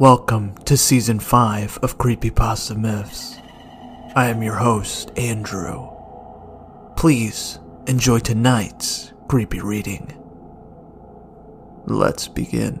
Welcome to Season 5 of Creepypasta Myths. I am your host, Andrew. Please enjoy tonight's creepy reading. Let's begin.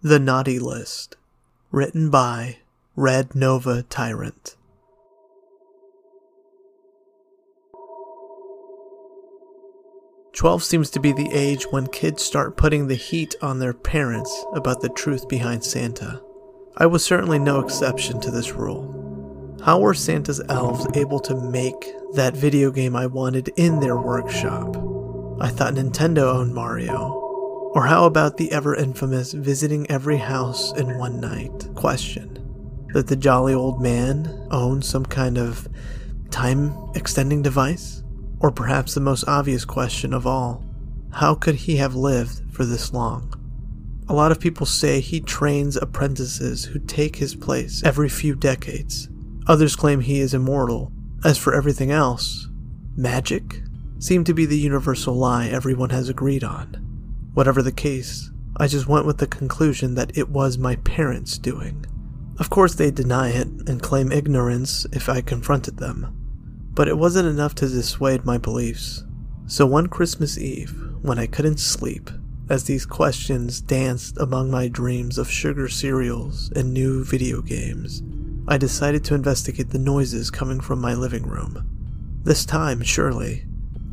The Naughty List, written by Red Nova Tyrant. Twelve seems to be the age when kids start putting the heat on their parents about the truth behind Santa. I was certainly no exception to this rule. How were Santa's elves able to make that video game I wanted in their workshop? I thought Nintendo owned Mario, or how about the ever infamous visiting every house in one night question? That the jolly old man owned some kind of time extending device? Or perhaps the most obvious question of all how could he have lived for this long? A lot of people say he trains apprentices who take his place every few decades. Others claim he is immortal. As for everything else, magic seemed to be the universal lie everyone has agreed on. Whatever the case, I just went with the conclusion that it was my parents' doing. Of course, they deny it and claim ignorance if I confronted them, but it wasn't enough to dissuade my beliefs. So one Christmas Eve, when I couldn't sleep, as these questions danced among my dreams of sugar cereals and new video games, I decided to investigate the noises coming from my living room. This time, surely,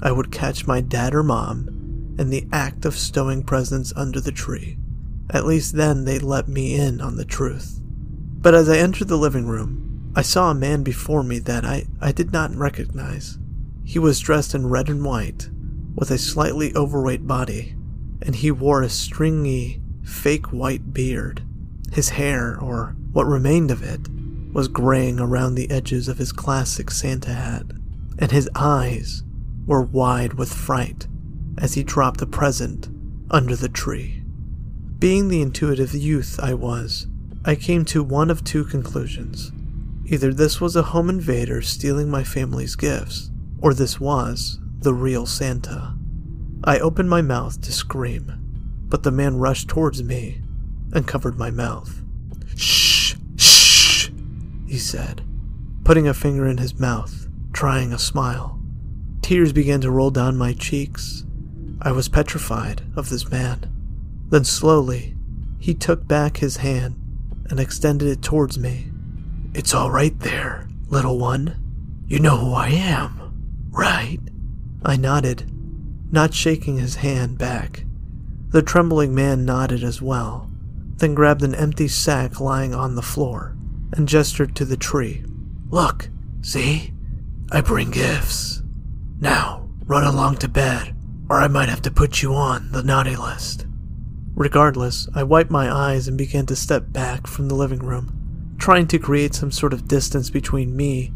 I would catch my dad or mom in the act of stowing presents under the tree. At least then they'd let me in on the truth. But as I entered the living room, I saw a man before me that I, I did not recognize. He was dressed in red and white, with a slightly overweight body, and he wore a stringy, fake white beard. His hair, or what remained of it, was graying around the edges of his classic Santa hat, and his eyes were wide with fright as he dropped the present under the tree. Being the intuitive youth I was, I came to one of two conclusions. Either this was a home invader stealing my family's gifts, or this was the real Santa. I opened my mouth to scream, but the man rushed towards me and covered my mouth. Shh, shh, he said, putting a finger in his mouth, trying a smile. Tears began to roll down my cheeks. I was petrified of this man. Then slowly, he took back his hand and extended it towards me. It's all right there, little one. You know who I am, right? I nodded, not shaking his hand back. The trembling man nodded as well, then grabbed an empty sack lying on the floor and gestured to the tree. Look, see? I bring gifts. Now, run along to bed, or I might have to put you on the naughty list. Regardless, I wiped my eyes and began to step back from the living room, trying to create some sort of distance between me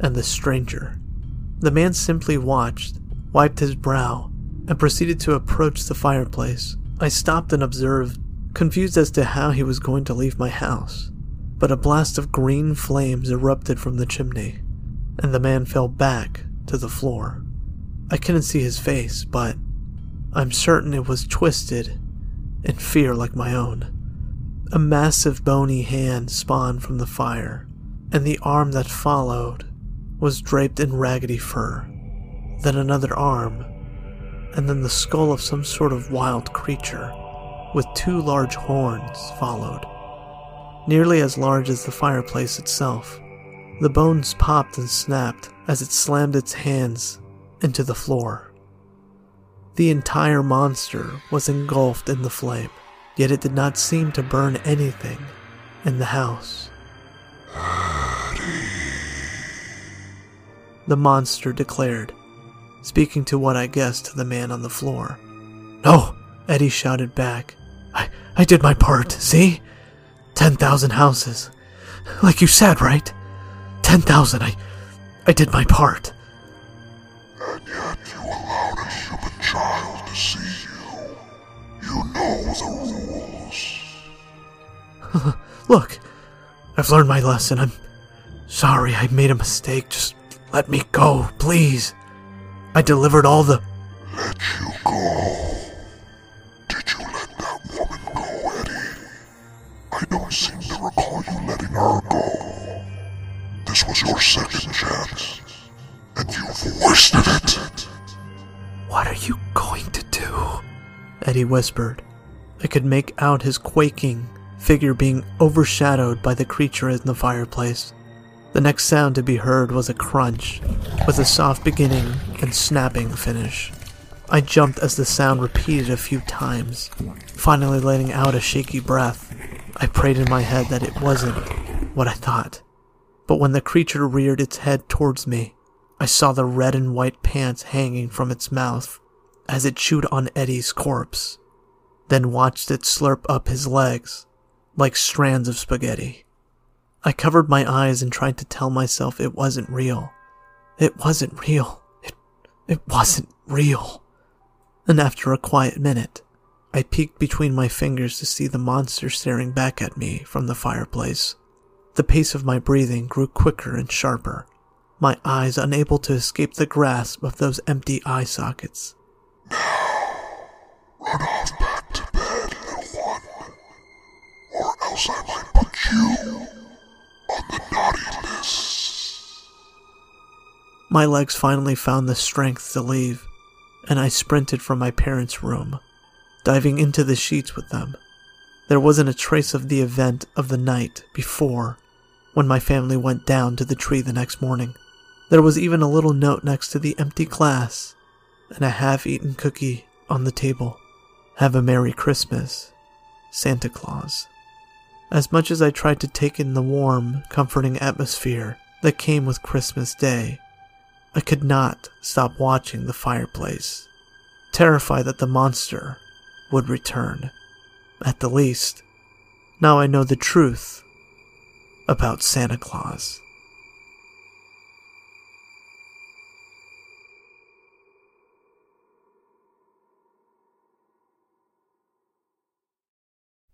and the stranger. The man simply watched, wiped his brow, and proceeded to approach the fireplace. I stopped and observed, confused as to how he was going to leave my house. But a blast of green flames erupted from the chimney, and the man fell back to the floor. I couldn't see his face, but I'm certain it was twisted in fear like my own. A massive bony hand spawned from the fire, and the arm that followed was draped in raggedy fur. Then another arm, and then the skull of some sort of wild creature with two large horns followed, nearly as large as the fireplace itself. The bones popped and snapped as it slammed its hands into the floor. The entire monster was engulfed in the flame, yet it did not seem to burn anything in the house. The monster declared, speaking to what I guessed to the man on the floor. No, Eddie shouted back. I, I did my part, see? 10,000 houses. Like you said, right? 10,000. I, I did my part. Yet you allowed a human child to see you. You know the rules. Look, I've learned my lesson. I'm sorry I made a mistake. Just let me go, please. I delivered all the. Let you go. Did you let that woman go, Eddie? I don't seem to recall you letting her go. This was your second chance, and you've wasted it. What are you going to do? Eddie whispered. I could make out his quaking figure being overshadowed by the creature in the fireplace. The next sound to be heard was a crunch, with a soft beginning and snapping finish. I jumped as the sound repeated a few times, finally letting out a shaky breath. I prayed in my head that it wasn't what I thought. But when the creature reared its head towards me, I saw the red and white pants hanging from its mouth as it chewed on Eddie's corpse, then watched it slurp up his legs like strands of spaghetti. I covered my eyes and tried to tell myself it wasn't real. It wasn't real. It, it wasn't real. And after a quiet minute, I peeked between my fingers to see the monster staring back at me from the fireplace. The pace of my breathing grew quicker and sharper, my eyes unable to escape the grasp of those empty eye sockets. Now, run off back to bed, little one, or else I might put you on the naughty list. My legs finally found the strength to leave, and I sprinted from my parents' room, diving into the sheets with them. There wasn't a trace of the event of the night before when my family went down to the tree the next morning. There was even a little note next to the empty glass and a half eaten cookie on the table. Have a Merry Christmas, Santa Claus. As much as I tried to take in the warm, comforting atmosphere that came with Christmas Day, I could not stop watching the fireplace, terrified that the monster would return. At the least, now I know the truth about Santa Claus.